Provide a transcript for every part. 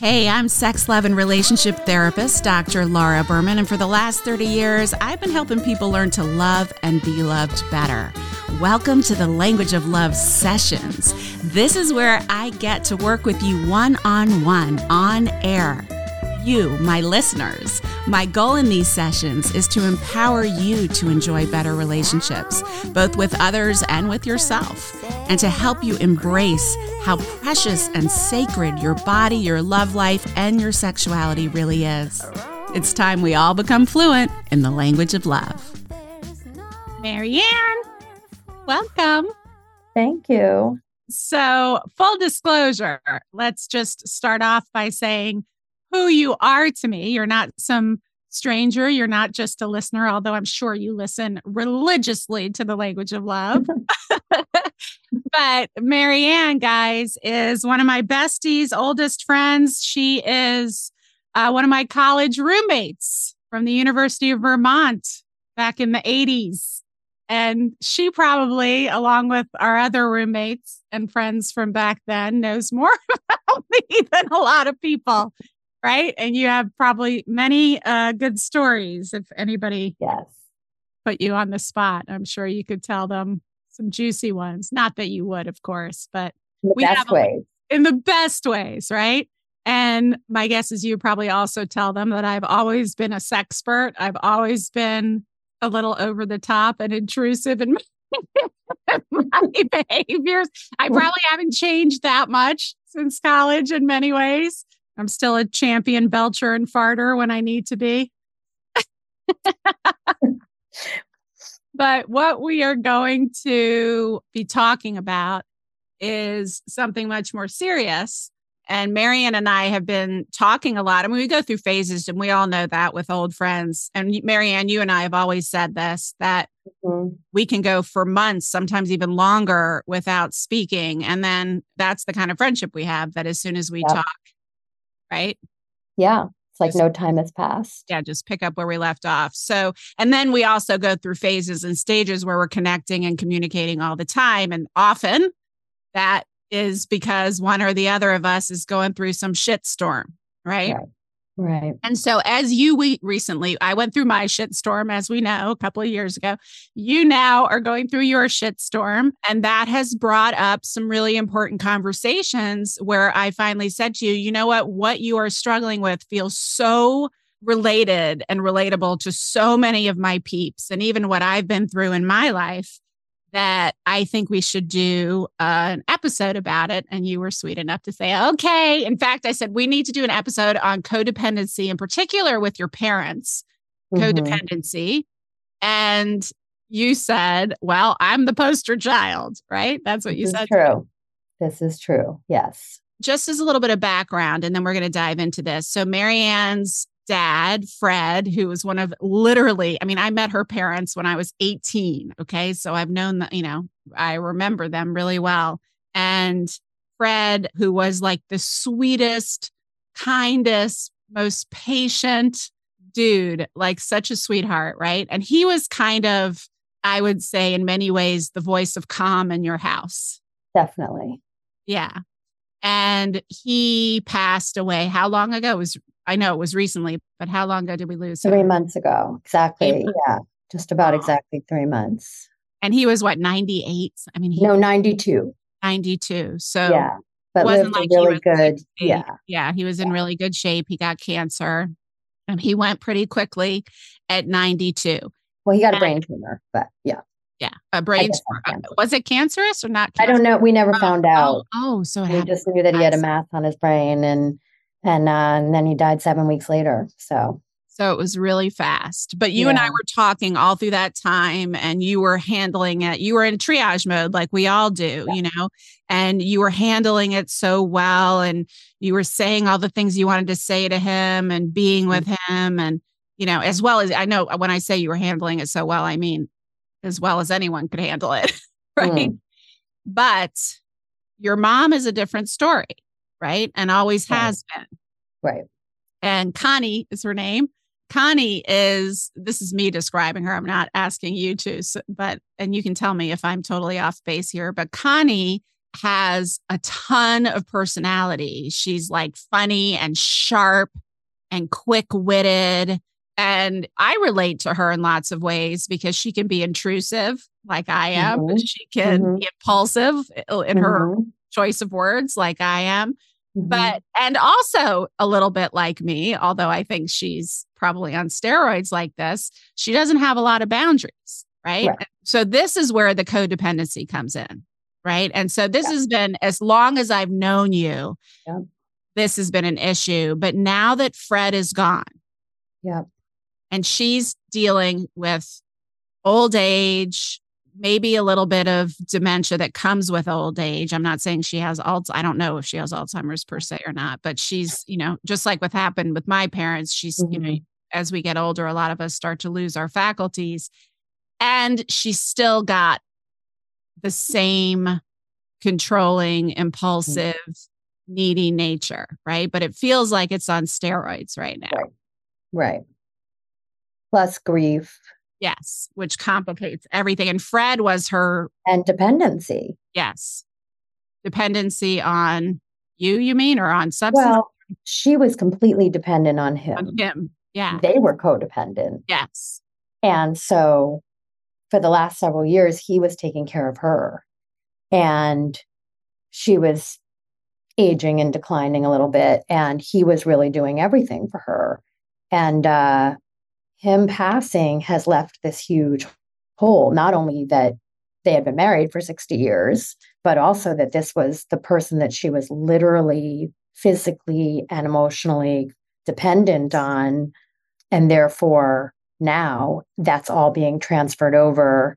Hey, I'm sex, love, and relationship therapist, Dr. Laura Berman, and for the last 30 years, I've been helping people learn to love and be loved better. Welcome to the Language of Love sessions. This is where I get to work with you one on one, on air you, my listeners. My goal in these sessions is to empower you to enjoy better relationships, both with others and with yourself, and to help you embrace how precious and sacred your body, your love life, and your sexuality really is. It's time we all become fluent in the language of love. Marianne, welcome. Thank you. So, full disclosure, let's just start off by saying who you are to me. You're not some stranger. You're not just a listener, although I'm sure you listen religiously to the language of love. but Marianne, guys, is one of my besties, oldest friends. She is uh, one of my college roommates from the University of Vermont back in the 80s. And she probably, along with our other roommates and friends from back then, knows more about me than a lot of people right? And you have probably many uh, good stories. If anybody yes. put you on the spot, I'm sure you could tell them some juicy ones. Not that you would, of course, but in the best ways. In the best ways, right? And my guess is you probably also tell them that I've always been a sexpert. I've always been a little over the top and intrusive in my behaviors. I probably haven't changed that much since college in many ways. I'm still a champion belcher and farter when I need to be. but what we are going to be talking about is something much more serious. And Marianne and I have been talking a lot. I mean, we go through phases, and we all know that with old friends. And Marianne, you and I have always said this that mm-hmm. we can go for months, sometimes even longer, without speaking. And then that's the kind of friendship we have that as soon as we yep. talk, right? Yeah. It's like just, no time has passed. Yeah, just pick up where we left off. So, and then we also go through phases and stages where we're connecting and communicating all the time. And often that is because one or the other of us is going through some shit storm, right? right. Right. And so, as you we recently, I went through my shit storm, as we know, a couple of years ago. You now are going through your shit storm. And that has brought up some really important conversations where I finally said to you, you know what? What you are struggling with feels so related and relatable to so many of my peeps and even what I've been through in my life that I think we should do uh, an episode about it. And you were sweet enough to say, okay. In fact, I said, we need to do an episode on codependency, in particular with your parents, mm-hmm. codependency. And you said, well, I'm the poster child, right? That's what this you said. True. This is true. Yes. Just as a little bit of background, and then we're going to dive into this. So, Marianne's dad, Fred, who was one of literally, I mean, I met her parents when I was 18. Okay. So I've known that, you know, I remember them really well. And Fred, who was like the sweetest, kindest, most patient dude, like such a sweetheart, right? And he was kind of, I would say, in many ways, the voice of calm in your house. Definitely. Yeah. And he passed away. How long ago? It was I know it was recently, but how long ago did we lose him? Three months ago. Exactly. Yeah. Just about oh. exactly three months. And he was what, 98? I mean, he, no, 92. 92. So yeah, but lived like really good. Yeah. Yeah. He was in really good shape. He got cancer and he went pretty quickly at 92. Well, he got and, a brain tumor, but yeah. Yeah, a brain tumor. Was it cancerous or not? Cancerous? I don't know. We never oh, found out. Oh, oh so we just knew that he had a mass on his brain, and and, uh, and then he died seven weeks later. So so it was really fast. But you yeah. and I were talking all through that time, and you were handling it. You were in triage mode, like we all do, yeah. you know, and you were handling it so well. And you were saying all the things you wanted to say to him and being with mm-hmm. him. And, you know, as well as I know when I say you were handling it so well, I mean, as well as anyone could handle it. right. Mm. But your mom is a different story right? And always has been. Right. And Connie is her name. Connie is, this is me describing her. I'm not asking you to, so, but, and you can tell me if I'm totally off base here, but Connie has a ton of personality. She's like funny and sharp and quick witted. And I relate to her in lots of ways because she can be intrusive, like I am. Mhm. She can Mhm. be impulsive in her Mhm. choice of words, like I am. Mhm. But, and also a little bit like me, although I think she's probably on steroids like this, she doesn't have a lot of boundaries. Right. Right. So this is where the codependency comes in. Right. And so this Yeah. has been as long as I've known you, Yeah. this has been an issue. But now that Fred is gone Yep. and she's dealing with old age, maybe a little bit of dementia that comes with old age. I'm not saying she has Alzheimer's. I don't know if she has Alzheimer's per se or not, but she's, you know, just like what happened with my parents, she's, you know, Mhm. as we get older, a lot of us start to lose our faculties. And she's still got the same controlling, impulsive, needy nature, right? But it feels like it's on steroids right now. Right. Right. Plus grief Yes, which complicates everything. And Fred was her, and dependency. yes, dependency on you, you mean, or on substance Well, she was completely dependent on him. on him? Yeah. They were codependent. Yes. And so for the last several years, he was taking care of her. And she was aging and declining a little bit. And he was really doing everything for her. And uh, him passing has left this huge hole, not only that they had been married for 60 years, but also that this was the person that she was literally, physically, and emotionally dependent on. And therefore, now that's all being transferred over,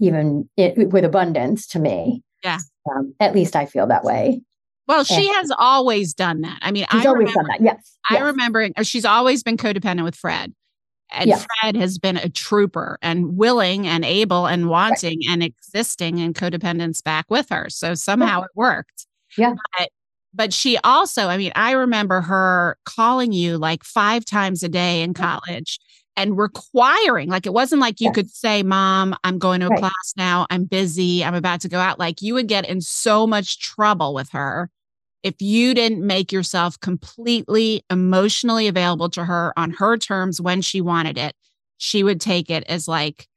even it, with abundance to me. Yeah. Um, at least I feel that way. Well, she And- has always done that. I mean, She's I always remember, done that. Yes. I yes. remember she's always been codependent with Fred. And Yes. Fred has been a trooper and willing and able and wanting and existing in codependence back with her. So somehow it worked. Yeah. But, but she also, I mean, I remember her calling you like five times a day in college and requiring, like, it wasn't like you Yes. could say, Mom, I'm going to a Right. class now. I'm busy. I'm about to go out. Like, you would get in so much trouble with her if you didn't make yourself completely emotionally available to her on her terms when she wanted it, she would take it as like,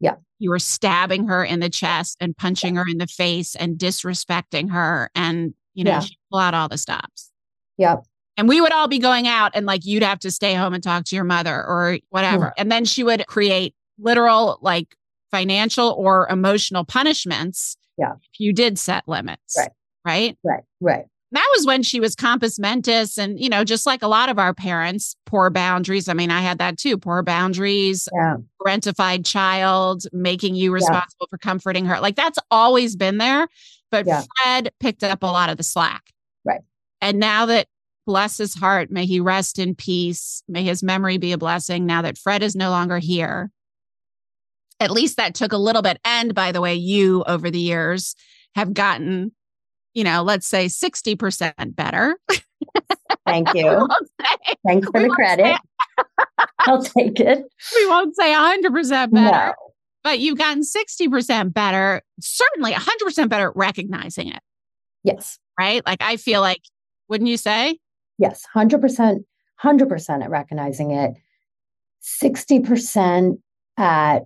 Yeah. you were stabbing her in the chest and punching her in the face and disrespecting her. And, you know, Yeah. she'd pull out all the stops. Yep. And we would all be going out and like you'd have to stay home and talk to your mother or whatever. And then she would create literal, like financial or emotional punishments. Yeah. If you did set limits. Right. Right Right. Right. That was when she was compos mentis and you know just like a lot of our parents poor boundaries. I mean i had that too poor boundaries Yeah. parentified child making you responsible for comforting her. Like that's always been there but Yeah. fred picked up a lot of the slack. Right. and now that bless his heart may he rest in peace. May his memory be a blessing now that fred is no longer here. At least that took a little bit. And by the way you over the years have gotten you know let's say 60% better Thank you. say, Thanks for the credit. I'll take it. we won't say 100% better No. but you've gotten 60% better certainly 100% better at recognizing it Yes. right like i feel like wouldn't you say Yes. 100%, 100% at recognizing it. 60% at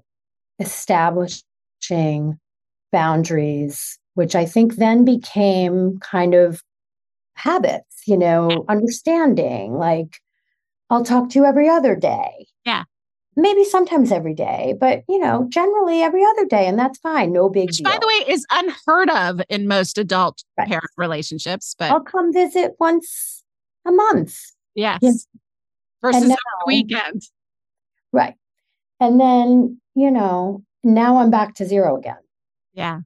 establishing boundaries, which I think then became kind of habits, you know, understanding like I'll talk to you every other day. Yeah. Maybe sometimes every day, but you know, generally every other day, and that's fine. No big which deal. by the way is unheard of in most adult Right. parent relationships but I'll come visit once a month. yes versus now- weekend Right. And then, you know, now I'm back to zero again. Yeah.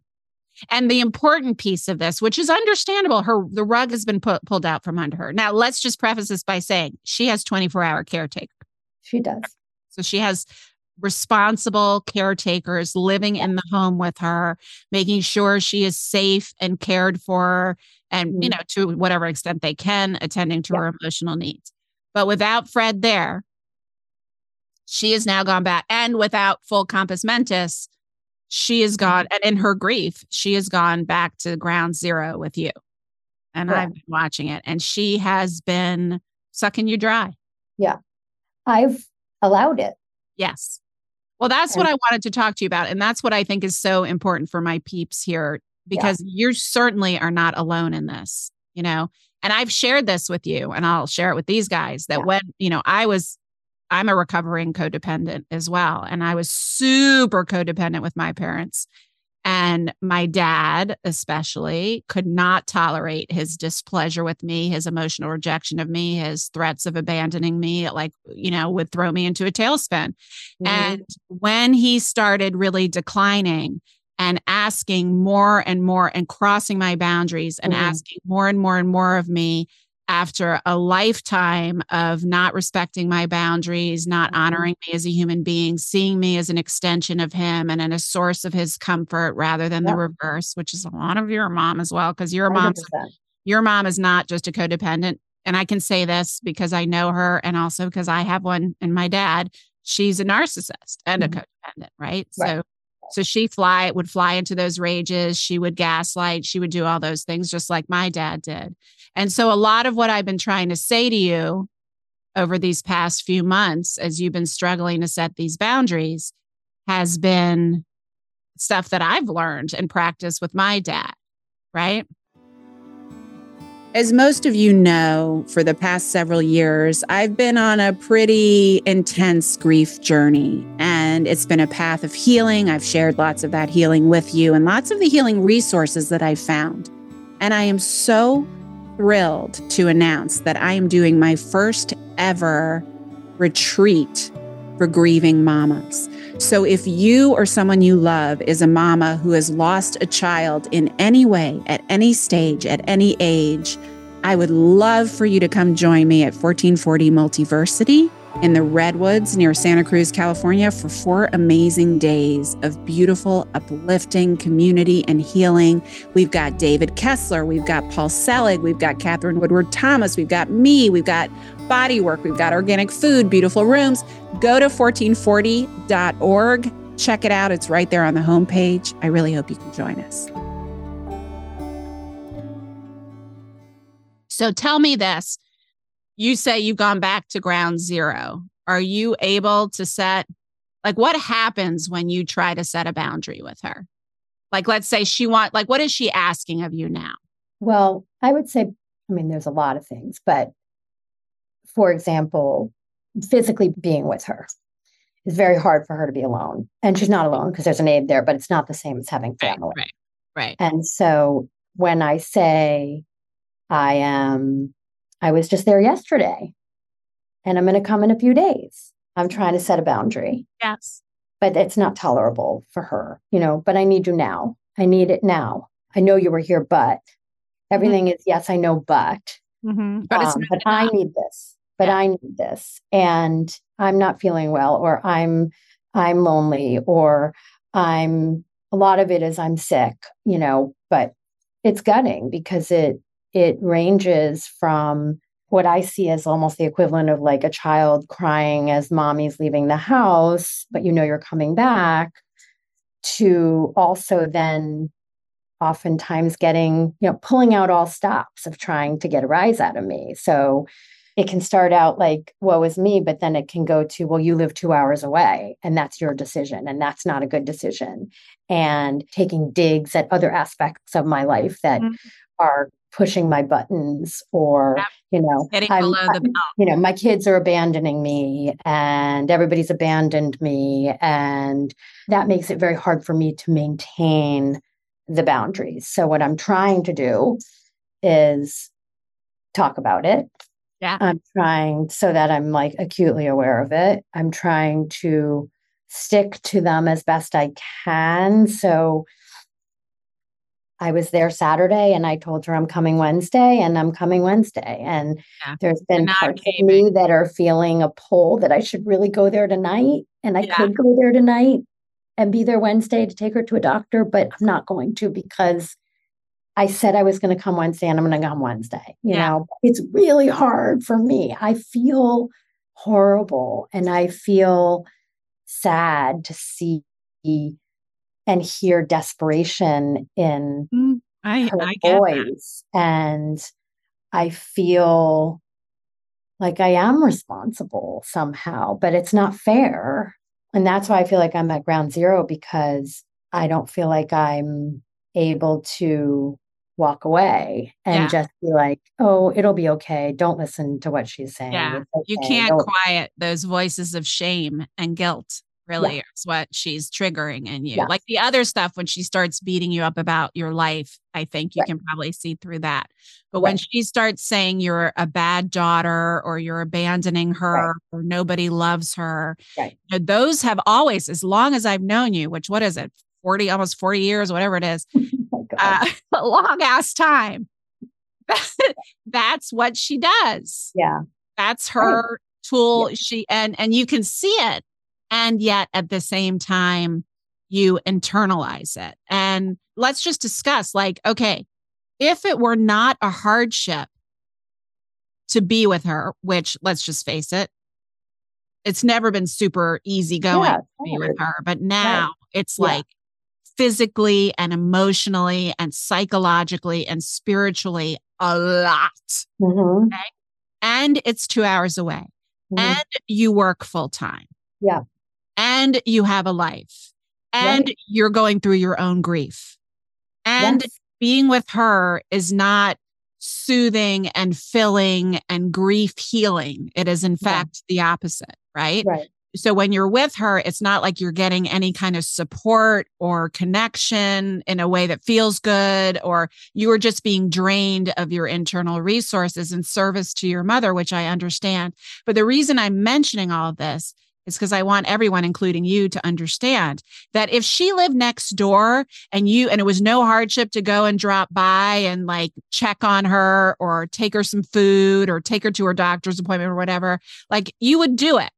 And the important piece of this, which is understandable, her the rug has been put, pulled out from under her. Now, let's just preface this by saying she has 24 hour caretaker. She does. So she has responsible caretakers living in the home with her, making sure she is safe and cared for, and, you Mhm. know, to whatever extent they can, attending to Yeah. her emotional needs. But without Fred there, she has now gone back. And without full compos mentis, she has mm-hmm. gone and in her grief, she has gone back to ground zero with you. And I've been watching it and she has been sucking you dry. Yeah. I've allowed it. Yes. Well, that's and- what I wanted to talk to you about. And that's what I think is so important for my peeps here because yeah. you certainly are not alone in this, you know. And I've shared this with you and I'll share it with these guys that yeah. when, you know, I was I'm a recovering codependent as well. And I was super codependent with my parents. And my dad, especially, could not tolerate his displeasure with me, his emotional rejection of me, his threats of abandoning me, like, you know, would throw me into a tailspin. Mm-hmm. And when he started really declining and asking more and more and crossing my boundaries and mm-hmm. asking more and more and more of me, after a lifetime of not respecting my boundaries, not mm-hmm. honoring me as a human being, seeing me as an extension of him and a source of his comfort rather than the reverse, which is a lot of your mom as well, because your mom, your mom is not just a codependent. And I can say this because I know her and also because I have one in my dad. She's a narcissist and mm-hmm. a codependent, right? right? So so she fly would fly into those rages. She would gaslight. She would do all those things just like my dad did. And so a lot of what I've been trying to say to you over these past few months as you've been struggling to set these boundaries has been stuff that I've learned and practiced with my dad, right? As most of you know, for the past several years, I've been on a pretty intense grief journey, and it's been a path of healing. I've shared lots of that healing with you and lots of the healing resources that I've found. And I am so thrilled to announce that I am doing my first ever retreat for grieving mamas. So, if you or someone you love is a mama who has lost a child in any way, at any stage, at any age, I would love for you to come join me at 1440 Multiversity in the Redwoods near Santa Cruz, California, for four amazing days of beautiful, uplifting community and healing. We've got David Kessler, we've got Paul Selig, we've got Katherine Woodward Thomas, we've got me, we've got body work, we've got organic food, beautiful rooms. Go to 1440.org. Check it out. It's right there on the homepage. I really hope you can join us. So tell me this. You say you've gone back to ground zero. Are you able to set, like, what happens when you try to set a boundary with her? Like, let's say she want, like, what is she asking of you now? Well, I would say, I mean, there's a lot of things, but for example, physically being with her is very hard for her to be alone. And she's not alone because there's an aide there, but it's not the same as having family. Right, right. right. And so when I say I am, I was just there yesterday and I'm going to come in a few days, I'm trying to set a boundary. Yes. But it's not tolerable for her, you know, but I need you now. I need it now. I know you were here, but everything mm-hmm. is yes, I know, but. Mm-hmm. But, um, but I need this but yeah. I need this and I'm not feeling well or I'm I'm lonely or I'm a lot of it is I'm sick, you know, but it's gutting because it it ranges from what I see as almost the equivalent of like a child crying as mommy's leaving the house, but you know you're coming back, to also then oftentimes getting, you know, pulling out all stops of trying to get a rise out of me. So it can start out like, woe is me, but then it can go to, well, you live two hours away and that's your decision. And that's not a good decision. And taking digs at other aspects of my life that mm-hmm. are pushing my buttons or yep. you know I'm, I, you know my kids are abandoning me and everybody's abandoned me and that makes it very hard for me to maintain the boundaries so what i'm trying to do is talk about it yeah. I'm trying so that I'm like acutely aware of it. I'm trying to stick to them as best I can. So I was there Saturday and I told her I'm coming Wednesday and I'm coming Wednesday. And yeah. there's been parts of me that are feeling a pull that I should really go there tonight. And I yeah. could go there tonight and be there Wednesday to take her to a doctor, but I'm not going to because I said I was going to come Wednesday and I'm going to come Wednesday. You yeah. know, it's really hard for me. I feel horrible and I feel sad to see and hear desperation in mm, I, her I voice. And I feel like I am responsible somehow, but it's not fair. And that's why I feel like I'm at ground zero because I don't feel like I'm able to walk away and yeah. just be like, oh, it'll be okay. Don't listen to what she's saying. Yeah. Okay. You can't Don't- quiet those voices of shame and guilt, really, yeah. is what she's triggering in you. Yeah. Like the other stuff, when she starts beating you up about your life, I think you right. can probably see through that. But right. when she starts saying you're a bad daughter or you're abandoning her right. or nobody loves her, you know, those have always, as long as I've known you, which what is it, 40, almost 40 years, whatever it is, oh uh, a long ass time. That's what she does. Yeah. That's her tool. She and and you can see it. And yet at the same time, you internalize it. And let's just discuss like, okay, if it were not a hardship to be with her, which let's just face it, it's never been super easy going yeah, to be with her. But now right. it's yeah. like physically and emotionally and psychologically and spiritually a lot. Mm-hmm. Okay? And it's two hours away. Mm-hmm. And you work full time. Yeah. And you have a life. And right. you're going through your own grief. And yes. being with her is not soothing and filling and grief healing. It is, in yeah. fact, the opposite, right? Right. So when you're with her, it's not like you're getting any kind of support or connection in a way that feels good, or you are just being drained of your internal resources in service to your mother, which I understand. But the reason I'm mentioning all of this is because I want everyone, including you, to understand that if she lived next door and you, and it was no hardship to go and drop by and like check on her or take her some food or take her to her doctor's appointment or whatever, like you would do it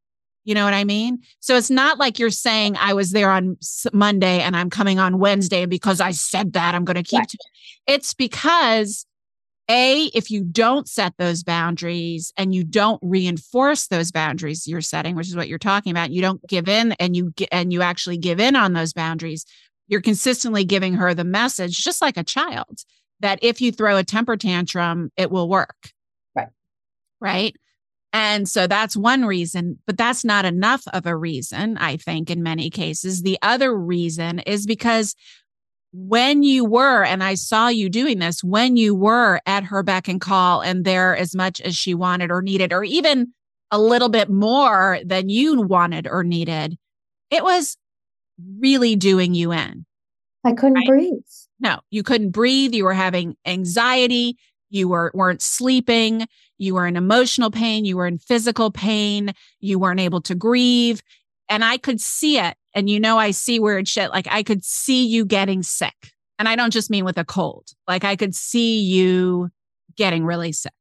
you know what I mean? So it's not like you're saying I was there on Monday and I'm coming on Wednesday. And because I said that, I'm going to keep right. it. It's because a, if you don't set those boundaries and you don't reinforce those boundaries you're setting, which is what you're talking about, you don't give in and you get, and you actually give in on those boundaries, you're consistently giving her the message, just like a child, that if you throw a temper tantrum, it will work. Right. Right. And so that's one reason, but that's not enough of a reason, I think, in many cases. The other reason is because when you were, and I saw you doing this, when you were at her beck and call and there as much as she wanted or needed, or even a little bit more than you wanted or needed, it was really doing you in. I couldn't right? breathe. No, you couldn't breathe. You were having anxiety you were weren't sleeping you were in emotional pain you were in physical pain you weren't able to grieve and i could see it and you know i see weird shit like i could see you getting sick and i don't just mean with a cold like i could see you getting really sick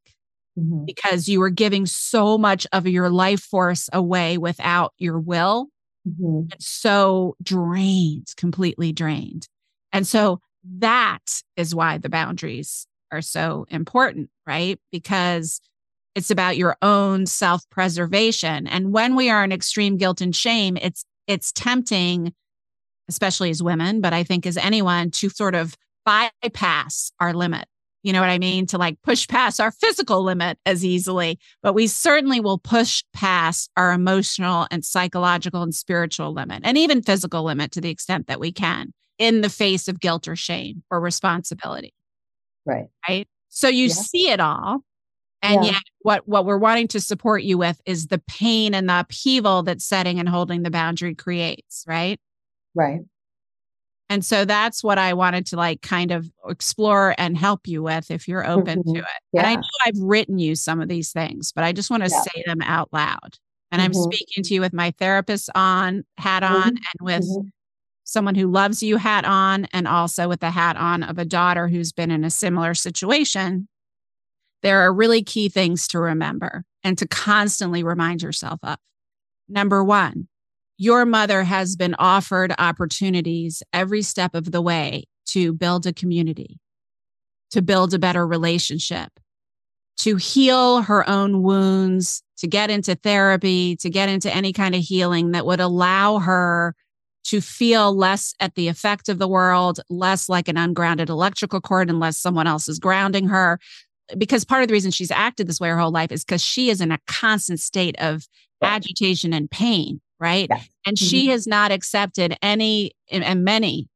mm-hmm. because you were giving so much of your life force away without your will mm-hmm. and so drained completely drained and so that is why the boundaries are so important, right? Because it's about your own self-preservation. And when we are in extreme guilt and shame, it's it's tempting, especially as women, but I think as anyone, to sort of bypass our limit. You know what I mean? To like push past our physical limit as easily, but we certainly will push past our emotional and psychological and spiritual limit, and even physical limit to the extent that we can in the face of guilt or shame or responsibility. Right. Right. So you yeah. see it all. And yeah. yet what what we're wanting to support you with is the pain and the upheaval that setting and holding the boundary creates, right? Right. And so that's what I wanted to like kind of explore and help you with if you're open mm-hmm. to it. Yeah. And I know I've written you some of these things, but I just want to yeah. say them out loud. And mm-hmm. I'm speaking to you with my therapist on, hat on, mm-hmm. and with mm-hmm someone who loves you hat on and also with the hat on of a daughter who's been in a similar situation, there are really key things to remember and to constantly remind yourself of. Number one, your mother has been offered opportunities every step of the way to build a community, to build a better relationship, to heal her own wounds, to get into therapy, to get into any kind of healing that would allow her to feel less at the effect of the world, less like an ungrounded electrical cord, unless someone else is grounding her. Because part of the reason she's acted this way her whole life is because she is in a constant state of yeah. agitation and pain, right? Yeah. And mm-hmm. she has not accepted any, and many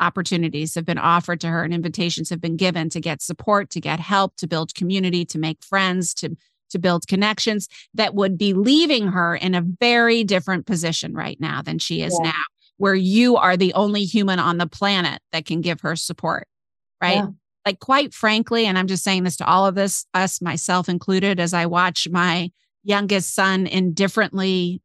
opportunities have been offered to her and invitations have been given to get support, to get help, to build community, to make friends, to to build connections that would be leaving her in a very different position right now than she is yeah. now, where you are the only human on the planet that can give her support. Right. Like, quite frankly, and I'm just saying this to all of this, us, myself included, as I watch my youngest son indifferently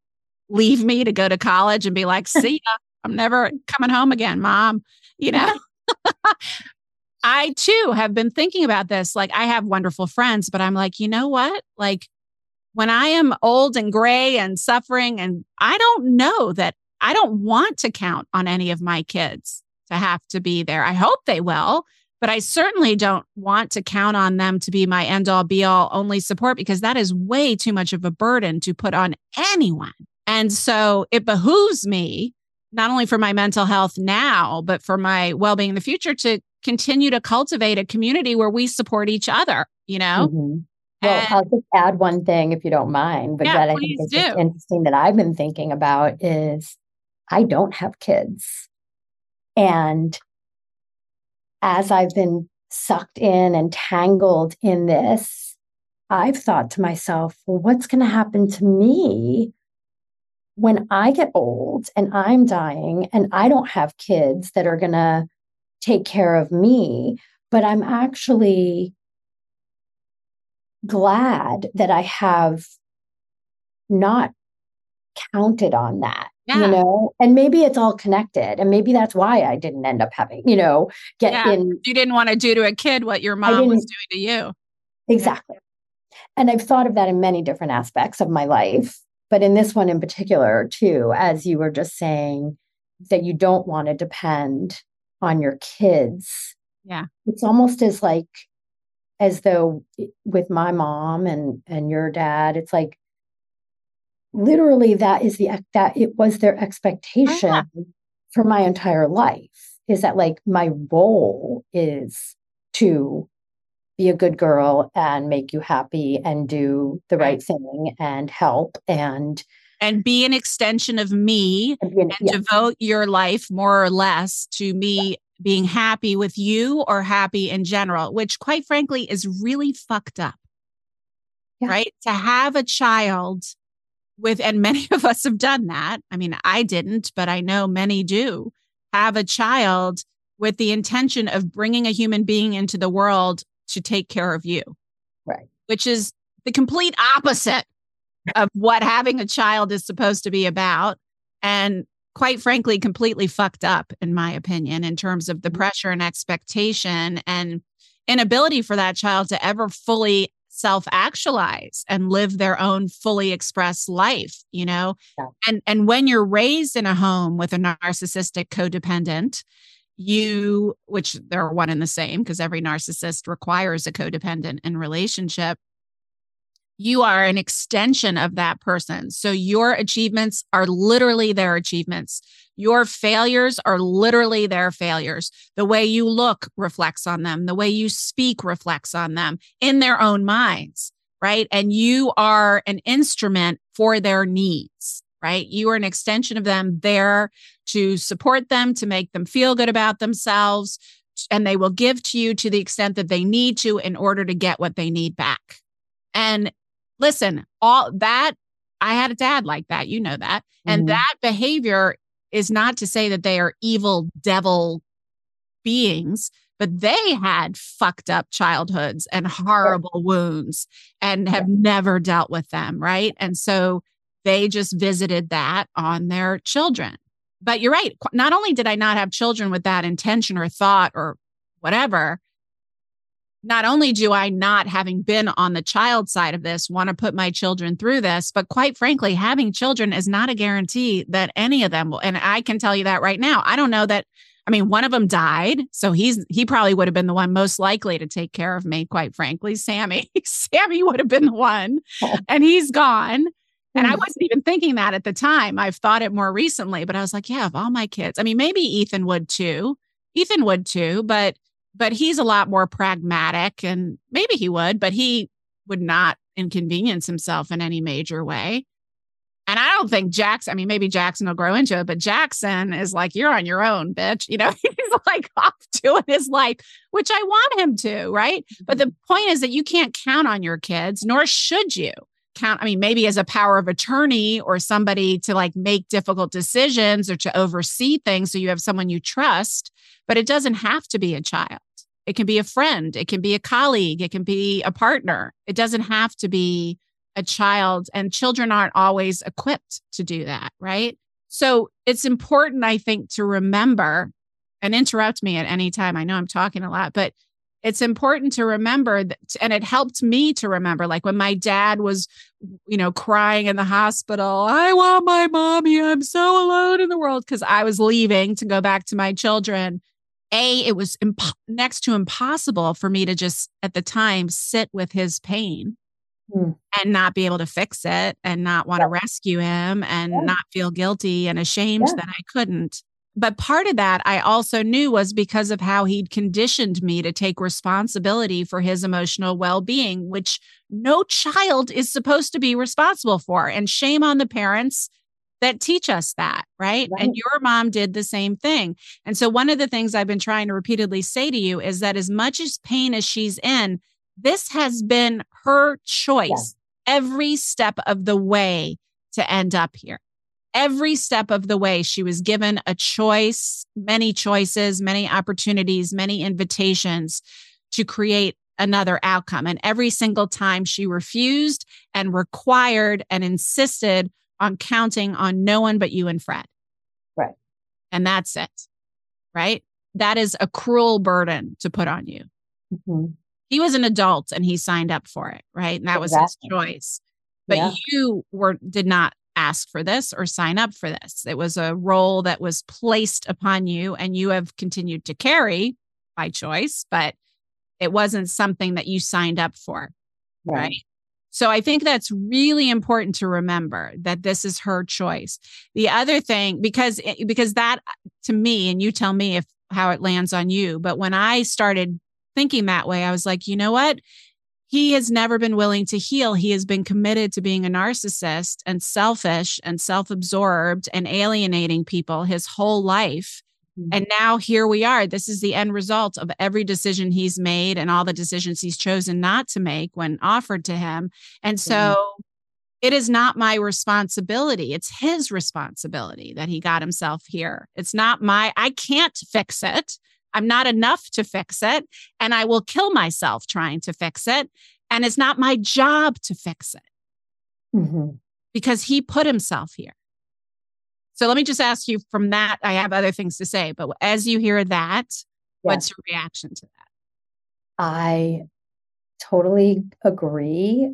leave me to go to college and be like, see ya. I'm never coming home again, mom you know? I too have been thinking about this. Like, I have wonderful friends, but I'm like, you know what? Like, when I am old and gray and suffering, and I don't know that I don't want to count on any of my kids to have to be there. I hope they will, but I certainly don't want to count on them to be my end all be all only support because that is way too much of a burden to put on anyone. And so it behooves me not only for my mental health now, but for my well being in the future to continue to cultivate a community where we support each other, you know? Mm-hmm. Well, and, I'll just add one thing if you don't mind, but yeah, that I think is interesting that I've been thinking about is I don't have kids. And as I've been sucked in and tangled in this, I've thought to myself, well, what's going to happen to me when I get old and I'm dying and I don't have kids that are going to take care of me, but I'm actually glad that I have not counted on that. Yeah. You know, and maybe it's all connected, and maybe that's why I didn't end up having, you know, get yeah. in. You didn't want to do to a kid what your mom was doing to you. Exactly. And I've thought of that in many different aspects of my life but in this one in particular, too, as you were just saying, that you don't want to depend on your kids. Yeah. It's almost as like, as though with my mom and and your dad it's like literally that is the that it was their expectation yeah. for my entire life is that like my role is to be a good girl and make you happy and do the right thing and help and and be an extension of me and, and yeah. devote your life more or less to me yeah. being happy with you or happy in general which quite frankly is really fucked up yeah. right to have a child with and many of us have done that i mean i didn't but i know many do have a child with the intention of bringing a human being into the world to take care of you. Right. Which is the complete opposite of what having a child is supposed to be about. And quite frankly, completely fucked up, in my opinion, in terms of the mm-hmm. pressure and expectation and inability for that child to ever fully self actualize and live their own fully expressed life you know yeah. and and when you're raised in a home with a narcissistic codependent you, which they're one and the same because every narcissist requires a codependent in relationship, you are an extension of that person. So your achievements are literally their achievements. Your failures are literally their failures. The way you look reflects on them, the way you speak reflects on them in their own minds, right? And you are an instrument for their needs right? You are an extension of them there to support them, to make them feel good about themselves. And they will give to you to the extent that they need to in order to get what they need back. And listen, all that, I had a dad like that. You know that. Mm-hmm. And that behavior is not to say that they are evil devil beings, but they had fucked up childhoods and horrible wounds and have never dealt with them. Right. And so they just visited that on their children. But you're right. Not only did I not have children with that intention or thought or whatever, not only do I not, having been on the child side of this, want to put my children through this, but quite frankly, having children is not a guarantee that any of them will. And I can tell you that right now. I don't know that. I mean, one of them died, so he's he probably would have been the one most likely to take care of me. Quite frankly, Sammy, Sammy would have been the one, and he's gone. And I Mm. wasn't even thinking that at the time. I've thought it more recently, but I was like, yeah, of all my kids. I mean, maybe Ethan would too. Ethan would too, but but he's a lot more pragmatic and maybe he would, but he would not inconvenience himself in any major way. And I don't think Jackson, I mean, maybe Jackson will grow into it, but Jackson is like, you're on your own, bitch. You know, he's like off doing his life, which I want him to, right? But mm-hmm. the point is that you can't count on your kids, nor should you count. I mean, maybe as a power of attorney or somebody to like make difficult decisions or to oversee things so you have someone you trust, but it doesn't have to be a child. It can be a friend, it can be a colleague, it can be a partner. It doesn't have to be a child, and children aren't always equipped to do that, right? So it's important, I think, to remember and interrupt me at any time. I know I'm talking a lot, but it's important to remember that, and it helped me to remember, like when my dad was, you know, crying in the hospital, I want my mommy. I'm so alone in the world because I was leaving to go back to my children. A, it was imp- next to impossible for me to just at the time sit with his pain Hmm. and not be able to fix it and not want to Yeah. rescue him and Yeah. not feel guilty and ashamed Yeah. that I couldn't. But part of that I also knew was because of how he'd conditioned me to take responsibility for his emotional well being, which no child is supposed to be responsible for. And shame on the parents that teach us that, right? Right. And your mom did the same thing. And so, one of the things I've been trying to repeatedly say to you is that as much as pain as she's in, this has been her choice every step of the way to end up here. Every step of the way, she was given a choice, many choices, many opportunities, many invitations to create another outcome. And every single time she refused and required and insisted on counting on no one but you and Fred. Right. And that's it. Right. That is a cruel burden to put on you. Mhm. He was an adult and he signed up for it. Right. And that was his choice. But Yeah. you were did not ask for this or sign up for this. It was a role that was placed upon you and you have continued to carry by choice, but it wasn't something that you signed up for. Right. Right. So I think that's really important to remember that this is her choice. The other thing, because because that to me, and you tell me if how it lands on you, but when I started thinking that way, I was like, you know what? He has never been willing to heal. He has been committed to being a narcissist and selfish and self-absorbed and alienating people his whole life. Mhm. And now here we are. This is the end result of every decision he's made and all the decisions he's chosen not to make when offered to him. And so it is not my responsibility. It's his responsibility that he got himself here. It's not my, I can't fix it. I'm not enough to fix it. And I will kill myself trying to fix it. And it's not my job to fix it Mhm. because he put himself here. So let me just ask you from that. I have other things to say, but as you hear that, what's your reaction to that? I totally agree.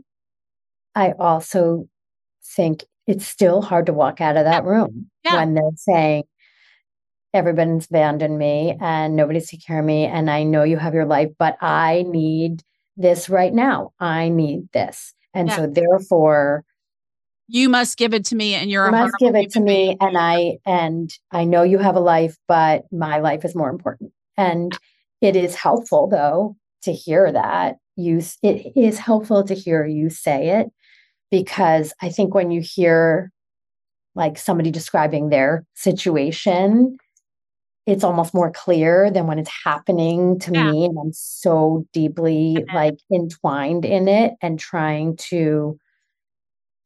I also think it's still hard to walk out of that room Yeah. when they're saying, everyone's abandoned me and nobody's taking care of me. And I know you have your life, but I need this right now. I need this. And Yeah. so therefore, You must give it to me, and you're you a must give it to me being. and i and i know you have a life but my life is more important and it is helpful though to hear that you it is helpful to hear you say it because i think when you hear like somebody describing their situation it's almost more clear than when it's happening to Yeah. me and i'm so deeply like entwined in it and trying to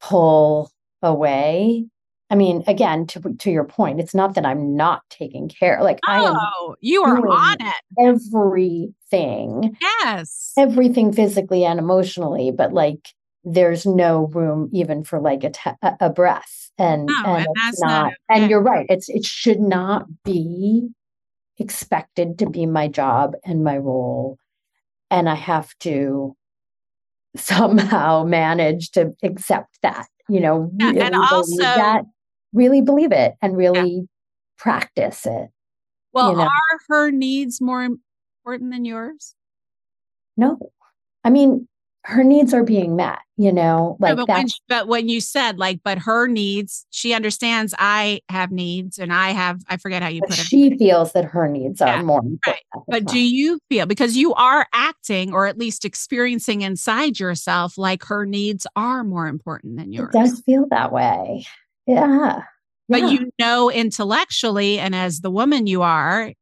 pull away i mean again to to your point it's not that i'm not taking care like i am Oh, you are on it. everything Yes. everything physically and emotionally but like there's no room even for like a te- a breath and No, and and it's that's not not and you're right it's it should not be expected to be my job and my role and i have to somehow manage to accept that you know Yeah, and really believe also- that really believe it and really practice it Well, you know. are her needs more important than yours? no i mean her needs are being met, you know, like no, but, when, but when you said like, but her needs, she understands I have needs and I have, I forget how you put it. She feels that her needs yeah, are more important. Right. But do you feel, because you are acting or at least experiencing inside yourself, like her needs are more important than yours? It does feel that way. Yeah. But yeah. you know, intellectually, and as the woman you are,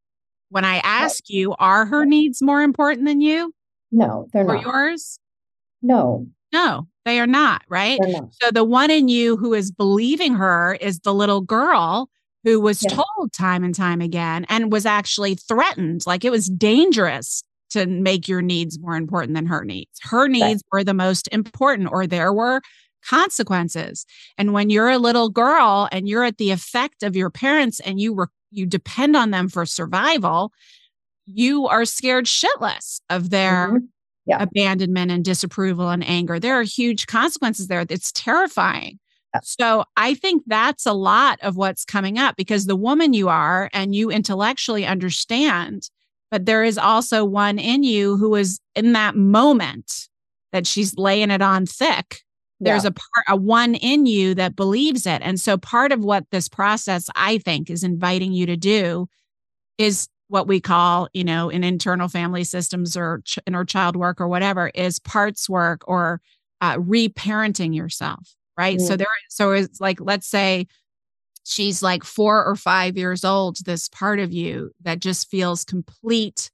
when I ask you, are her needs more important than you? No, they're or not. yours? No. No, they are not, right? Not. So the one in you who is believing her is the little girl who was yeah. told time and time again and was actually threatened. Like it was dangerous to make your needs more important than her needs. Her needs right. were the most important, or there were consequences. And when you're a little girl and you're at the effect of your parents and you were you depend on them for survival, you are scared shitless of their mm-hmm. Yeah. abandonment and disapproval and anger. There are huge consequences there. It's terrifying. Yeah. So I think that's a lot of what's coming up because the woman you are and you intellectually understand, but there is also one in you who is in that moment that she's laying it on thick there's yeah. a part a one in you that believes it and so part of what this process i think is inviting you to do is what we call you know in internal family systems or ch- inner child work or whatever is parts work or uh, reparenting yourself right mm-hmm. so there so it's like let's say she's like four or five years old this part of you that just feels complete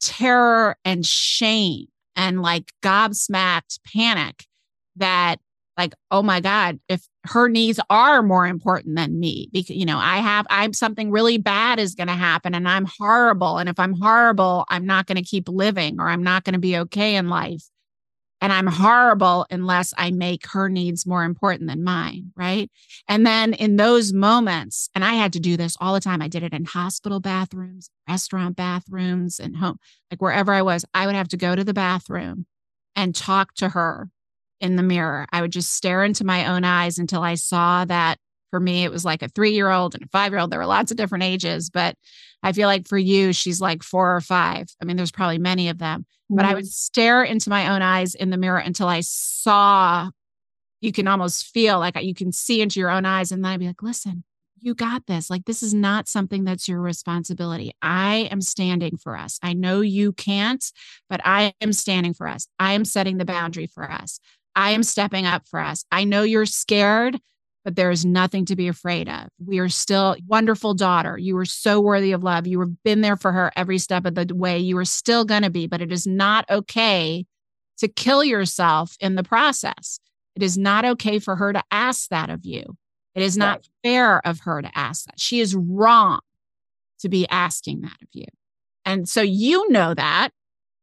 terror and shame and like gobsmacked panic that like oh my god if her needs are more important than me because you know i have i'm something really bad is going to happen and i'm horrible and if i'm horrible i'm not going to keep living or i'm not going to be okay in life. And i'm horrible unless i make her needs more important than mine right? And then in those moments and i had to do this all the time i did it in hospital bathrooms restaurant bathrooms and home like wherever i was i would have to go to the bathroom and talk to her in the mirror. I would just stare into my own eyes until I saw that for me, it was like a three year old and a five year old. There were lots of different ages, but I feel like for you, she's like four or five. I mean, there's probably many of them, mm-hmm. but I would mm-hmm. stare into my own eyes in the mirror until I saw you can almost feel like you can see into your own eyes. And then I'd be like, listen, you got this. Like, this is not something that's your responsibility. I am standing for us. I know you can't, but I am standing for us. I am setting the boundary for us. I am stepping up for us. I know you're scared, but there is nothing to be afraid of. We are still wonderful daughter. You are so worthy of love. You have been there for her every step of the way. You are still going to be, but it is not okay to kill yourself in the process. It is not okay for her to ask that of you. It is not right. fair of her to ask that. She is wrong to be asking that of you. And so you know that,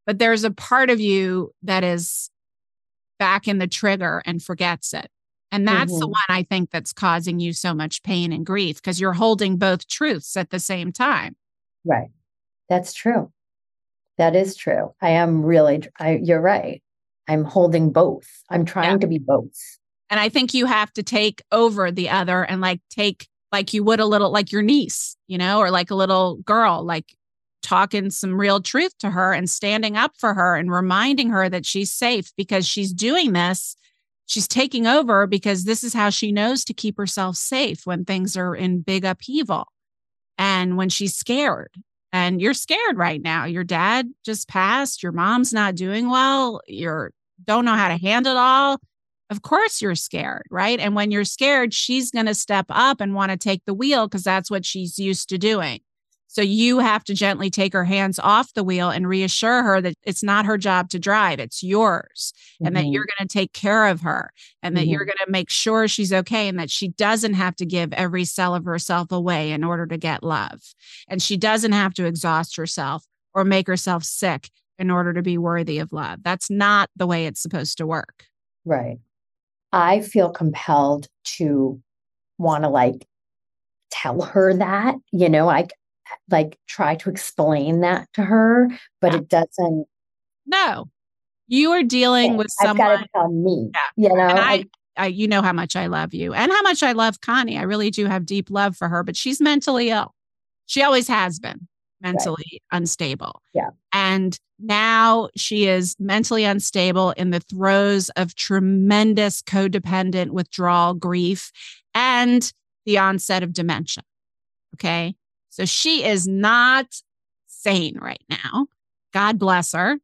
but there's a part of you that is back in the trigger and forgets it. And that's mm-hmm. the one I think that's causing you so much pain and grief because you're holding both truths at the same time. Right. That's true. That is true. I am really, I, you're right. I'm holding both. I'm trying yeah. to be both. And I think you have to take over the other and like take, like you would a little, like your niece, you know, or like a little girl, like talking some real truth to her and standing up for her and reminding her that she's safe because she's doing this. She's taking over because this is how she knows to keep herself safe when things are in big upheaval and when she's scared. And you're scared right now. Your dad just passed. Your mom's not doing well. You don't know how to handle it all. Of course, you're scared, right? And when you're scared, she's going to step up and want to take the wheel because that's what she's used to doing. So you have to gently take her hands off the wheel and reassure her that it's not her job to drive, it's yours, mm-hmm. and that you're mm-hmm. going to take care of her and that mm-hmm. you're going to make sure she's okay and that she doesn't have to give every cell of herself away in order to get love. And she doesn't have to exhaust herself or make herself sick in order to be worthy of love. That's not the way it's supposed to work. Right. I feel compelled to want to like tell her that, you know, I like try to explain that to her, but yeah. it doesn't. No, you are dealing with someone. I've got to tell me, yeah. you know. And I, I, you know how much I love you and how much I love Connie. I really do have deep love for her, but she's mentally ill. She always has been mentally right. unstable. Yeah. And now she is mentally unstable in the throes of tremendous codependent withdrawal grief and the onset of dementia. Okay. So she is not sane right now. God bless her.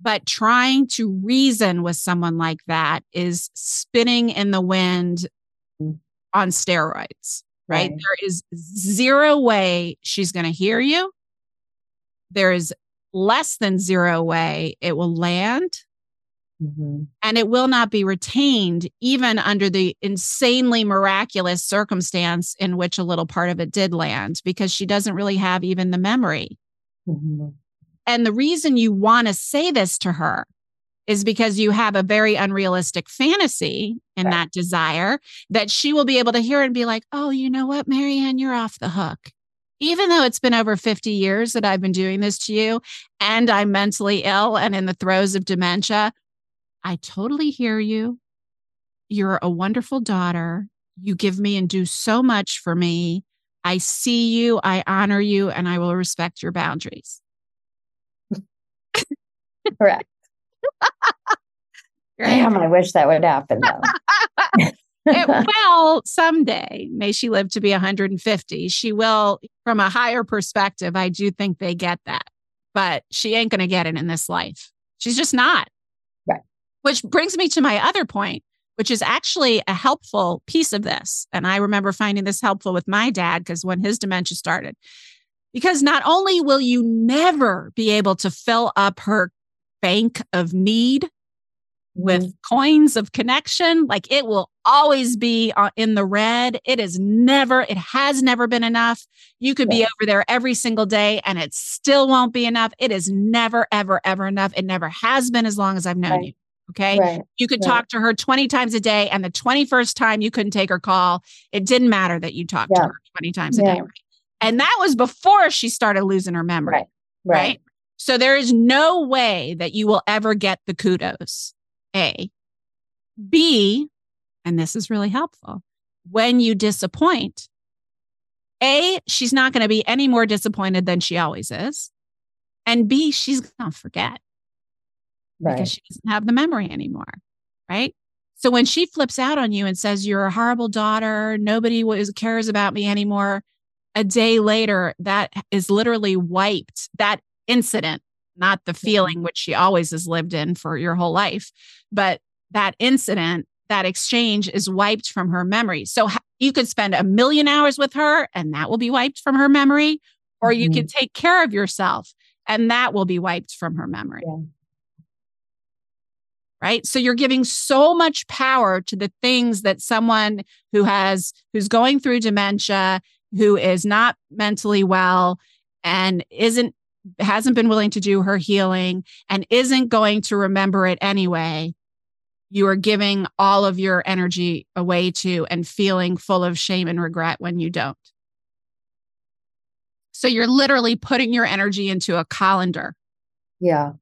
But trying to reason with someone like that is spinning in the wind on steroids, right? right. There is zero way she's going to hear you. There is less than zero way it will land. Mm-hmm. And it will not be retained, even under the insanely miraculous circumstance in which a little part of it did land, because she doesn't really have even the memory. Mm-hmm. And the reason you want to say this to her is because you have a very unrealistic fantasy in right. that desire that she will be able to hear and be like, oh, you know what, Marianne, you're off the hook. Even though it's been over 50 years that I've been doing this to you and I'm mentally ill and in the throes of dementia, I totally hear you. You're a wonderful daughter. You give me and do so much for me. I see you, I honor you, and I will respect your boundaries. Correct. Damn, I wish that would happen though. it will someday. May she live to be 150. She will, from a higher perspective, I do think they get that, but she ain't going to get it in this life. She's just not. Which brings me to my other point, which is actually a helpful piece of this. And I remember finding this helpful with my dad because when his dementia started, because not only will you never be able to fill up her bank of need with mm-hmm. coins of connection, like it will always be uh, in the red. It is never, it has never been enough. You could be over there every single day and it still won't be enough. It is never, ever, ever enough. It never has been as long as I've known right. you. Okay. Right, you could right. talk to her 20 times a day, and the 21st time you couldn't take her call, it didn't matter that you talked yeah. to her 20 times yeah. a day. Right? And that was before she started losing her memory. Right. right. So there is no way that you will ever get the kudos. A. B, and this is really helpful. When you disappoint, A, she's not going to be any more disappointed than she always is. And B, she's going to forget right. because she doesn't have the memory anymore. Right. So when she flips out on you and says, You're a horrible daughter, nobody cares about me anymore, a day later, that is literally wiped. That incident, not the feeling which she always has lived in for your whole life, but that incident, that exchange is wiped from her memory. So you could spend a million hours with her and that will be wiped from her memory, or mm-hmm. you can take care of yourself and that will be wiped from her memory. Yeah right? So you're giving so much power to the things that someone who has who's going through dementia who is not mentally well and isn't hasn't been willing to do her healing and isn't going to remember it anyway you are giving all of your energy away to and feeling full of shame and regret when you don't. So you're literally putting your energy into a colander. Yeah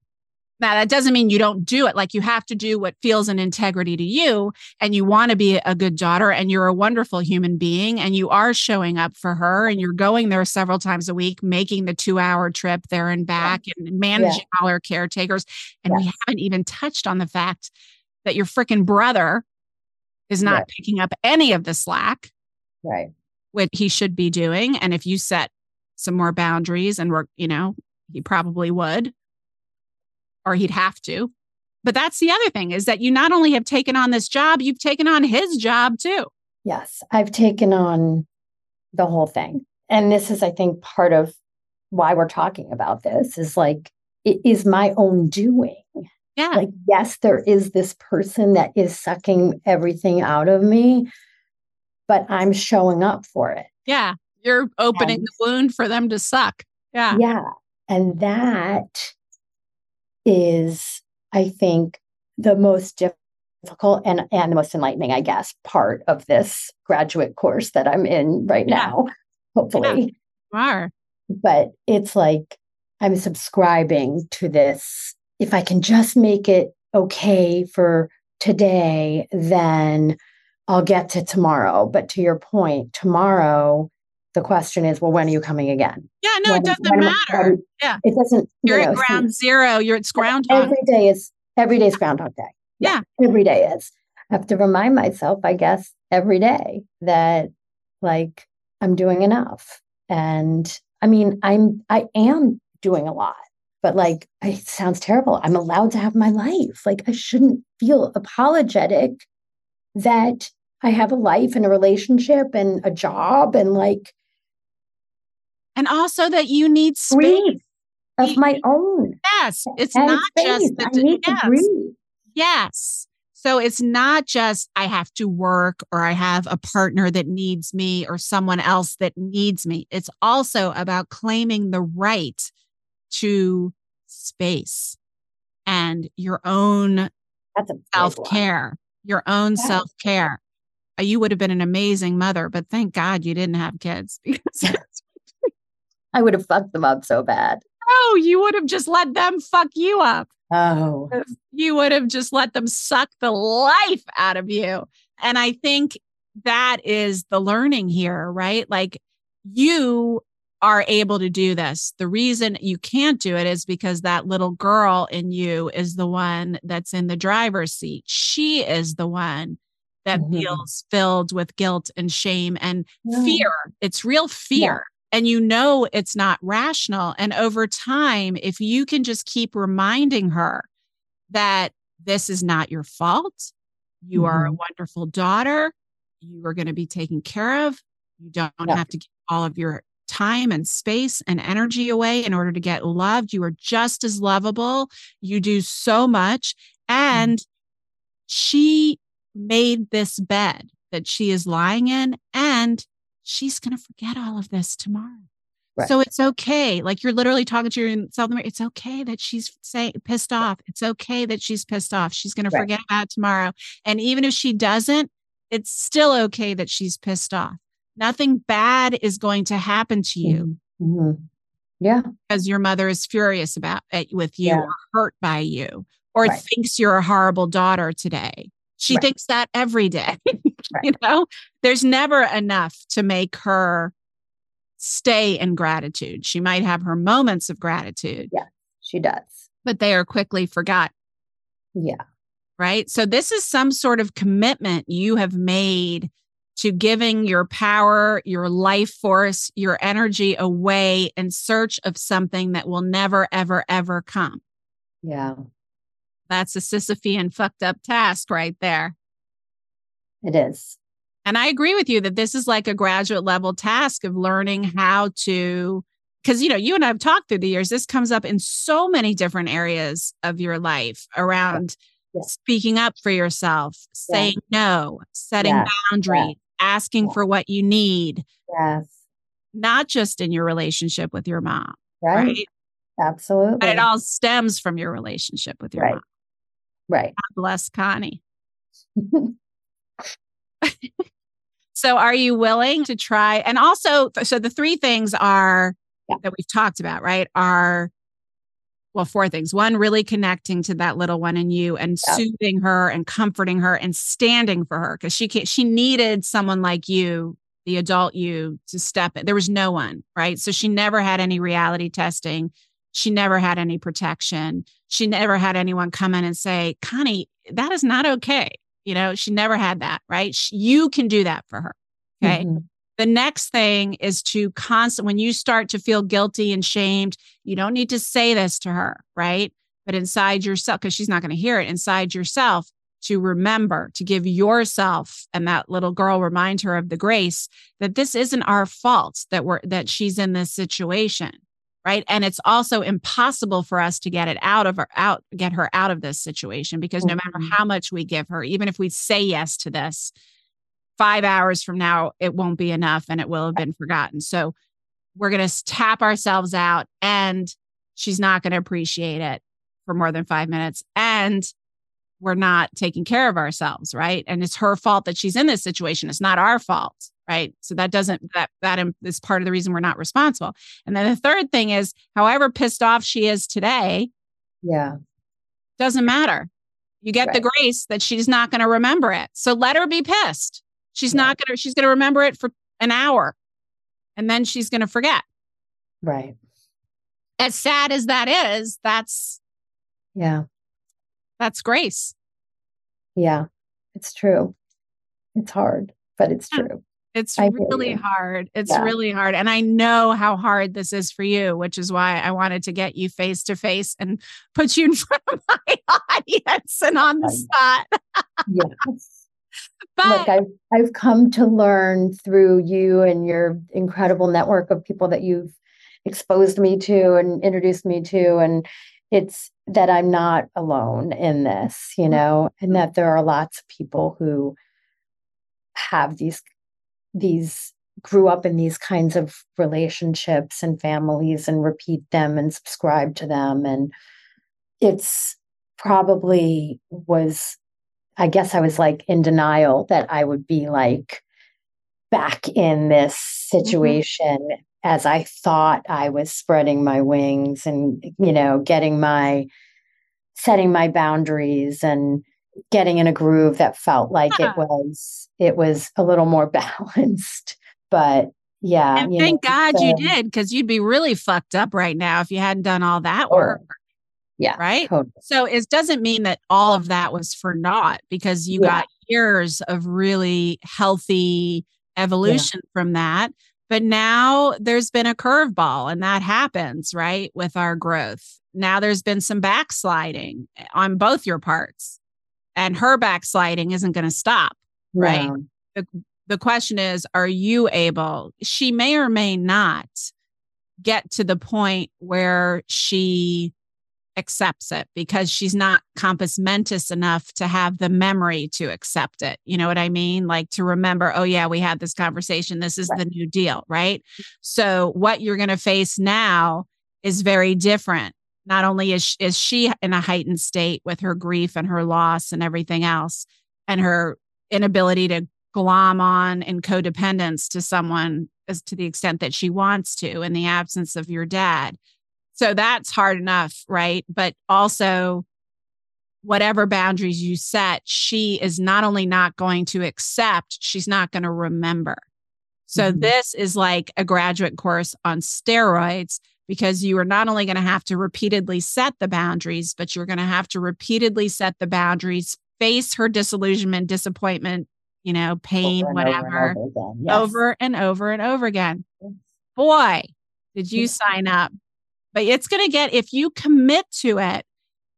now, that doesn't mean you don't do it. Like you have to do what feels an integrity to you, and you want to be a good daughter, and you're a wonderful human being, and you are showing up for her, and you're going there several times a week, making the two hour trip there and back, yeah. and managing yeah. all our caretakers. And we haven't even touched on the fact that your freaking brother is not right. picking up any of the slack. Right. What he should be doing. And if you set some more boundaries and work, you know, he probably would or he'd have to. But that's the other thing is that you not only have taken on this job, you've taken on his job too. Yes, I've taken on the whole thing. And this is, I think, part of why we're talking about this is like, it is my own doing. Yeah. Like, yes, there is this person that is sucking everything out of me, but I'm showing up for it. Yeah. You're opening and, the wound for them to suck. Yeah. Yeah. And that is, I think, the most difficult and, and the most enlightening, I guess, part of this graduate course that I'm in right yeah. now, hopefully. Yeah. are. But it's like I'm subscribing to this. If I can just make it okay for today, then I'll get to tomorrow. But to your point, tomorrow, the question is, well, when are you coming again? Yeah, no, When- it doesn't matter. yeah. It doesn't, you You're know, at ground zero. You're at ground every day is every day is Groundhog Day. Yeah. every day is. I have to remind myself, I guess, every day that like I'm doing enough. And I mean, I'm I am doing a lot, but like it sounds terrible. I'm allowed to have my life. Like I shouldn't feel apologetic that I have a life and a relationship and a job and like And also that you need space. breathe of my own. Yes. It's and not space. just I need yes. to breathe. Yes. So it's not just I have to work or I have a partner that needs me or someone else that needs me. It's also about claiming the right to space and your own That's a big self care, your own Yes. self care. Uh, you would have been an amazing mother, but thank God you didn't have kids because I would have fucked them up so bad. oh, you would have just let them fuck you up. Oh, you would have just let them suck the life out of you. And I think that is the learning here, right? Like you are able to do this. The reason you can't do it is because that little girl in you is the one that's in the driver's seat. She is the one that Mhm. feels filled with guilt and shame and No. fear. It's real fear. And you know it's not rational. And over time, if you can just keep reminding her that this is not your fault, you are a Mhm. wonderful daughter, you are going to be taken care of, you don't Yeah. have to give all of your time and space and energy away in order to get loved. You are just as lovable. You do so much. And she made this bed that she is lying in, and she's going to forget all of this tomorrow. Right. So it's okay. Like you're literally talking to yourself. It's okay that she's say, pissed off. It's okay that she's pissed off. She's going to forget about tomorrow. And even if she doesn't, it's still okay that she's pissed off. Nothing bad is going to happen to you Mhm. Mhm. Yeah. because your mother is furious about it with you Yeah. or hurt by you or Right. thinks you're a horrible daughter today. She Right. thinks that every day. Right. You know, there's never enough to make her stay in gratitude. She might have her moments of gratitude, yeah She does. but they are quickly forgotten. Yeah. right? So this is some sort of commitment you have made to giving your power, your life force, your energy away in search of something that will never, ever, ever come. Yeah. That's a Sisyphean fucked up task right there. It is. And I agree with you that this is like a graduate level task of learning how to, because, you know, you and I have talked through the years, this comes up in so many different areas of your life around Yeah. speaking up for yourself, Yeah. saying no, setting Yeah. boundaries, asking for what you need, Yes. not just in your relationship with your mom, Right. right? Absolutely. But it all stems from your relationship with your Right. mom. right. God bless Connie. So are you willing to try? And also, so the three things are Yeah. that we've talked about, right? Are well, four things. One, really connecting to that little one in you and Yeah. soothing her and comforting her and standing for her because she can't, she needed someone like you, the adult you, to step in. There was no one, right? So she never had any reality testing. She never had any protection. She never had anyone come in and say, Connie, that is not okay. You know, she never had that, right? Sh- You can do that for her. Okay. Mhm. The next thing is to constant, when you start to feel guilty and shamed, you don't need to say this to her, right? But inside yourself, because she's not going to hear it, inside yourself, to remember to give yourself and that little girl remind her of the grace that this isn't our fault that we're that she's in this situation right? And it's also impossible for us to get it out of her out get her out of this situation because no matter Mhm. how much we give her even if we say yes to this five hours from now it won't be enough and it will have been forgotten. So we're going to tap ourselves out and she's not going to appreciate it for more than five minutes and we're not taking care of ourselves right? And it's her fault that she's in this situation. It's not our fault right so that doesn't that that is part of the reason we're not responsible and then the third thing is however pissed off she is today Yeah. doesn't matter you get the grace that she's not going to remember it so let her be pissed she's Yeah. not going to she's going to remember it for an hour and then she's going to forget. Right. As sad as that is, that's Yeah. that's grace. Yeah. It's true. It's hard, but it's Yeah. true. It's I really hard. It's Yeah. really hard. And I know how hard this is for you, which is why I wanted to get you face to face and put you in front of my audience and on the spot. Yes. But Look, I've I've come to learn through you and your incredible network of people that you've exposed me to and introduced me to. And it's that I'm not alone in this, you mm-hmm. know, and that there are lots of people who have these these grew up in these kinds of relationships and families and repeat them and subscribe to them. And it's probably was I guess I was like in denial that I would be like back in this mm-hmm. situation as I thought I was spreading my wings and, you know, getting my, setting my boundaries and getting in a groove that felt like Yeah. it was, it was a little more balanced. But yeah. and thank know, God you uh did, because you'd be really fucked up right now if you hadn't done all that work. Yeah. Right. Totally. So it doesn't mean that all of that was for naught because you Yeah. got years of really healthy evolution from that. But now there's been a curveball and that happens, right? With our growth. Now there's been some backsliding eh, on both your parts. And her backsliding isn't going to stop. Right. No. The question is, are you able? She may or may not get to the point where she accepts it because she's not compos mentis enough to have the memory to accept it. You know what I mean? Like to remember, oh, yeah, we had this conversation. This is Right. the new deal. Right. So, what you're going to face now is very different. Not only is, is she in a heightened state with her grief and her loss and everything else, and her inability to glom on in codependence to someone as to the extent that she wants to in the absence of your dad. So that's hard enough, right? But also, whatever boundaries you set, she is not only not going to accept, she's not going to remember. So Mhm. this is like a graduate course on steroids because you are not only going to have to repeatedly set the boundaries, but you're going to have to repeatedly set the boundaries, face her disillusionment, disappointment, you know, pain, Over and over and whatever, over. Yes. over and over and over again. Yes. Boy, did you Yeah. sign up. But it's going to get, if you commit to it,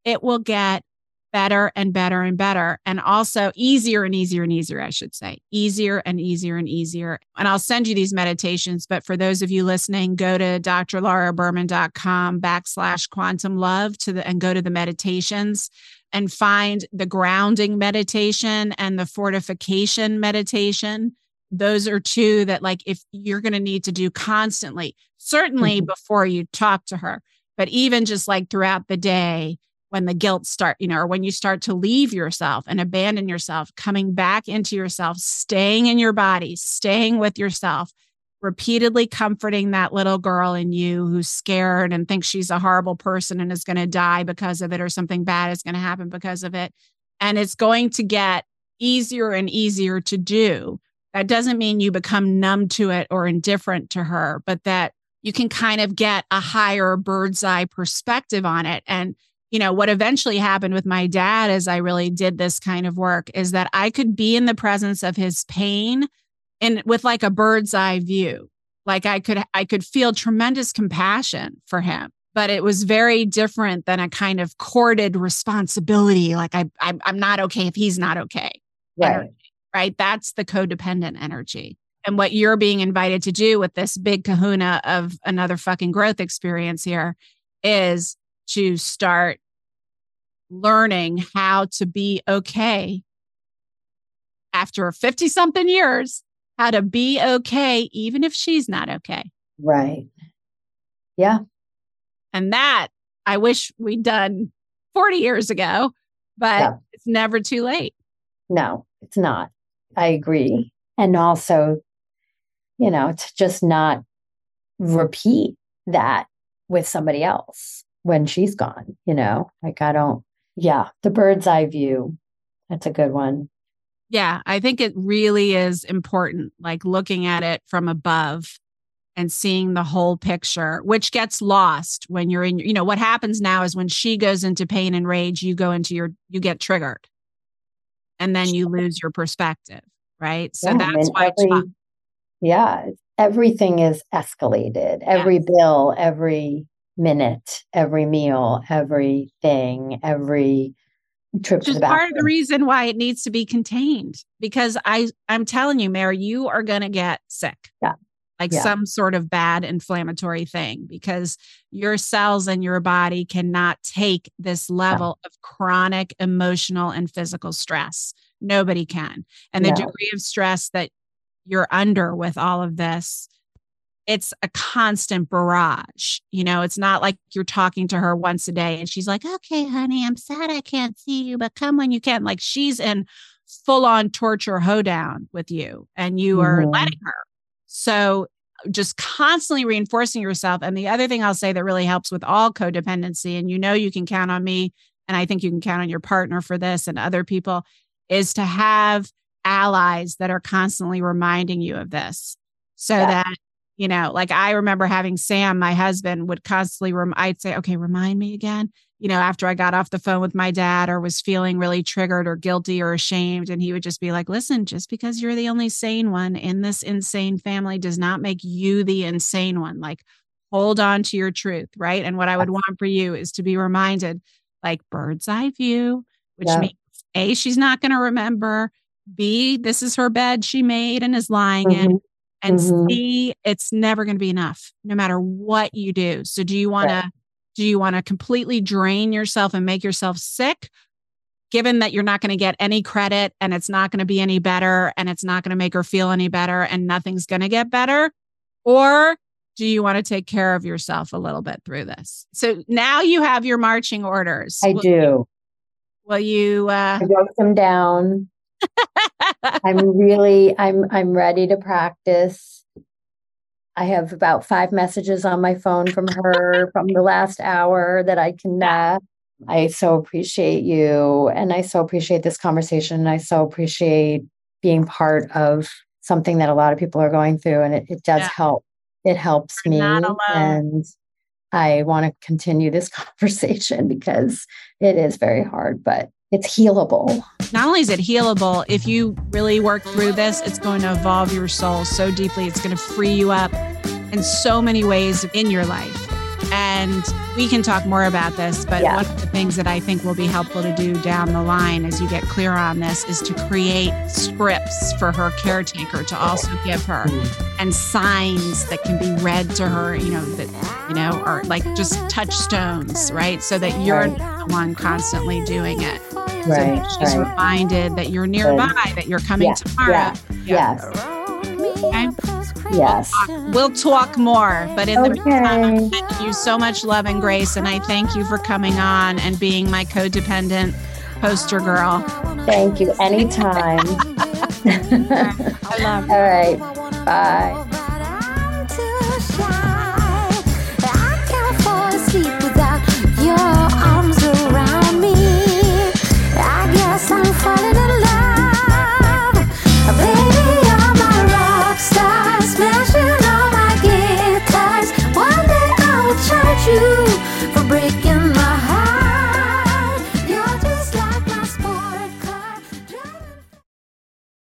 it will get better and better and better. And also easier and easier and easier, I should say. Easier and easier and easier. And I'll send you these meditations. But for those of you listening, go to drlauraberman.com backslash quantum love to the and go to the meditations and find the grounding meditation and the fortification meditation. Those are two that, like, if you're going to need to do constantly, certainly Mhm. before you talk to her, but even just like throughout the day, when the guilt start, you know, or when you start to leave yourself and abandon yourself, coming back into yourself, staying in your body, staying with yourself, repeatedly comforting that little girl in you who's scared and thinks she's a horrible person and is going to die because of it or something bad is going to happen because of it. And it's going to get easier and easier to do. That doesn't mean you become numb to it or indifferent to her, but that you can kind of get a higher bird's eye perspective on it. And you know, what eventually happened with my dad as I really did this kind of work is that I could be in the presence of his pain and with like a bird's eye view. Like I could I could feel tremendous compassion for him, but it was very different than a kind of corded responsibility. Like I I'm, I'm not okay if he's not okay Right. energy, right? That's the codependent energy. And what you're being invited to do with this big kahuna of another fucking growth experience here is to start learning how to be okay after 50 something years, how to be okay, even if she's not okay. Right. Yeah. And that I wish we'd done 40 years ago, but Yeah. it's never too late. No, it's not. I agree. And also, you know, to just not repeat that with somebody else when she's gone, you know, like I don't, yeah, the bird's eye view. That's a good one. Yeah, I think it really is important, like looking at it from above and seeing the whole picture, which gets lost when you're in, you know, what happens now is when she goes into pain and rage, you go into your, you get triggered and then you lose your perspective. Right. So yeah, that's why. Every, yeah. Everything is escalated. Every yes. bill, every minute, every meal, everything, every trip Just part of the reason why it needs to be contained because I I'm telling you, Mary, you are going to get sick. Yeah. Like yeah. some sort of bad inflammatory thing because your cells and your body cannot take this level yeah. of chronic emotional and physical stress. Nobody can. And the no. degree of stress that you're under with all of this it's a constant barrage. You know, it's not like you're talking to her once a day and she's like, okay, honey, I'm sad I can't see you, but come when you can. Like she's in full on torture hoedown with you and you mm-hmm. are letting her. So just constantly reinforcing yourself. And the other thing I'll say that really helps with all codependency, and you know, you can count on me, and I think you can count on your partner for this and other people, is to have allies that are constantly reminding you of this so yeah. that you know like i remember having sam my husband would constantly rem- i'd say okay remind me again you know after i got off the phone with my dad or was feeling really triggered or guilty or ashamed and he would just be like listen just because you're the only sane one in this insane family does not make you the insane one like hold on to your truth right and what i would want for you is to be reminded like bird's eye view which yeah. means a she's not going to remember b this is her bed she made and is lying mm-hmm. in and mm-hmm. see it's never going to be enough no matter what you do. So do you want to right. do you want to completely drain yourself and make yourself sick given that you're not going to get any credit and it's not going to be any better and it's not going to make her feel any better and nothing's going to get better? Or do you want to take care of yourself a little bit through this? So now you have your marching orders. I will do. You, will you uh i wrote them down I'm really I'm I'm ready to practice. I have about five messages on my phone from her from the last hour that I can uh, I so appreciate you and I so appreciate this conversation. and I so appreciate being part of something that a lot of people are going through and it, it does yeah. help. It helps I'm me and I want to continue this conversation because it is very hard, but it's healable. Not only is it healable, if you really work through this, it's going to evolve your soul so deeply. It's going to free you up in so many ways in your life. And we can talk more about this, but yeah. one of the things that I think will be helpful to do down the line as you get clear on this is to create scripts for her caretaker to also give her and signs that can be read to her, you know, that, you know, or like just touchstones, right? So that you're right. the one constantly doing it. Right. So she's right. reminded that you're nearby, Good. that you're coming yeah. tomorrow. Yeah. yeah. Yes. Okay? Yes. We'll talk more. But in okay. the meantime, thank you so much love and grace. And I thank you for coming on and being my codependent poster girl. Thank you. Anytime. I love you. All right. Bye.